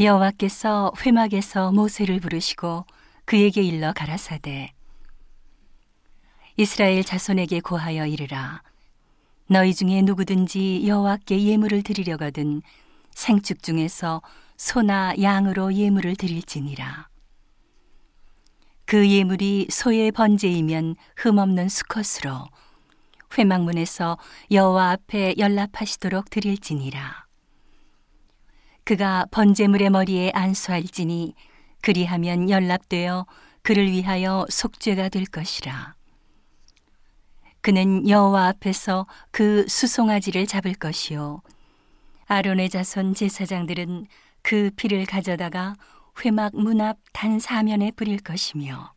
여호와께서 회막에서 모세를 부르시고 그에게 일러 가라사대 이스라엘 자손에게 고하여 이르라. 너희 중에 누구든지 여호와께 예물을 드리려거든 생축 중에서 소나 양으로 예물을 드릴지니라. 그 예물이 소의 번제이면 흠없는 수컷으로 회막문에서 여호와 앞에 연락하시도록 드릴지니라 그가 번제물의 머리에 안수할지니 그리하면 연락되어 그를 위하여 속죄가 될 것이라. 그는 여호와 앞에서 그 수송아지를 잡을 것이요 아론의 자손 제사장들은 그 피를 가져다가 회막 문 앞 단 사면에 뿌릴 것이며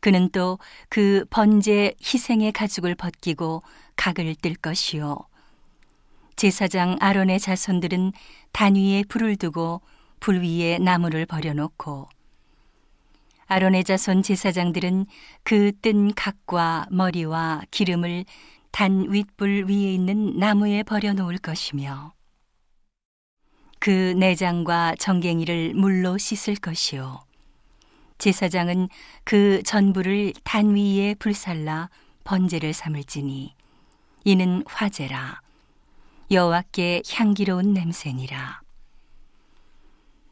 그는 또 그 번제 희생의 가죽을 벗기고 각을 뜰 것이요 제사장 아론의 자손들은 단 위에 불을 두고 불 위에 나무를 버려놓고 아론의 자손 제사장들은 그 뜬 각과 머리와 기름을 단 윗불 위에 있는 나무에 버려놓을 것이며 그 내장과 정갱이를 물로 씻을 것이요. 제사장은 그 전부를 단 위에 불살라 번제를 삼을지니 이는 화제라 여호와께 향기로운 냄새니라.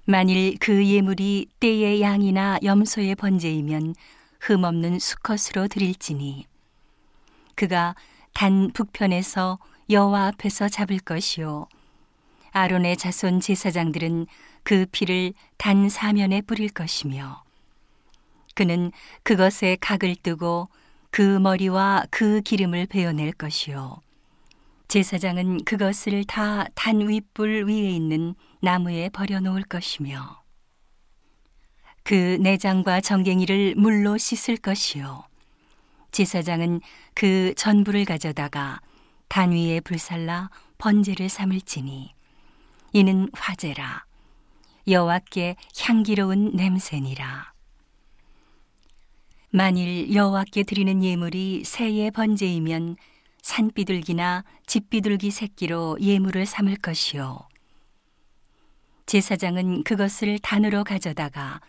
만일 그 예물이 때의 양이나 염소의 번제이면 흠없는 수컷으로 드릴지니 그가 단 북편에서 여호와 앞에서 잡을 것이요 아론의 자손 제사장들은 그 피를 단 사면에 뿌릴 것이며 그는 그것에 각을 뜨고 그 머리와 그 기름을 베어낼 것이요 제사장은 그것을 다 단 윗불 위에 있는 나무에 버려놓을 것이며 그 내장과 정갱이를 물로 씻을 것이요. 제사장은 그 전부를 가져다가 단 위에 불살라 번제를 삼을지니 이는 화제라. 여호와께 향기로운 냄새니라. 만일 여호와께 드리는 예물이 새의 번제이면 산비둘기나 집비둘기 새끼로 예물을 삼을 것이요. 제사장은 그것을 단으로 가져다가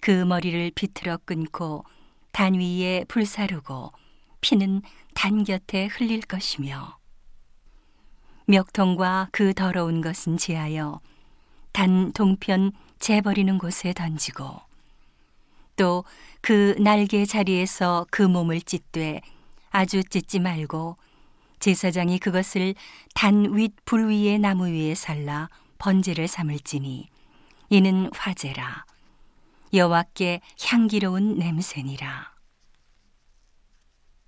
그 머리를 비틀어 끊고 단 위에 불사르고 피는 단 곁에 흘릴 것이며 멱통과 그 더러운 것은 제하여 단 동편 재버리는 곳에 던지고 또 그 날개 자리에서 그 몸을 찢되 아주 찢지 말고 제사장이 그것을 단 윗 불 위에 나무 위에 살라 번제를 삼을지니 이는 화제라. 여호와께 향기로운 냄새니라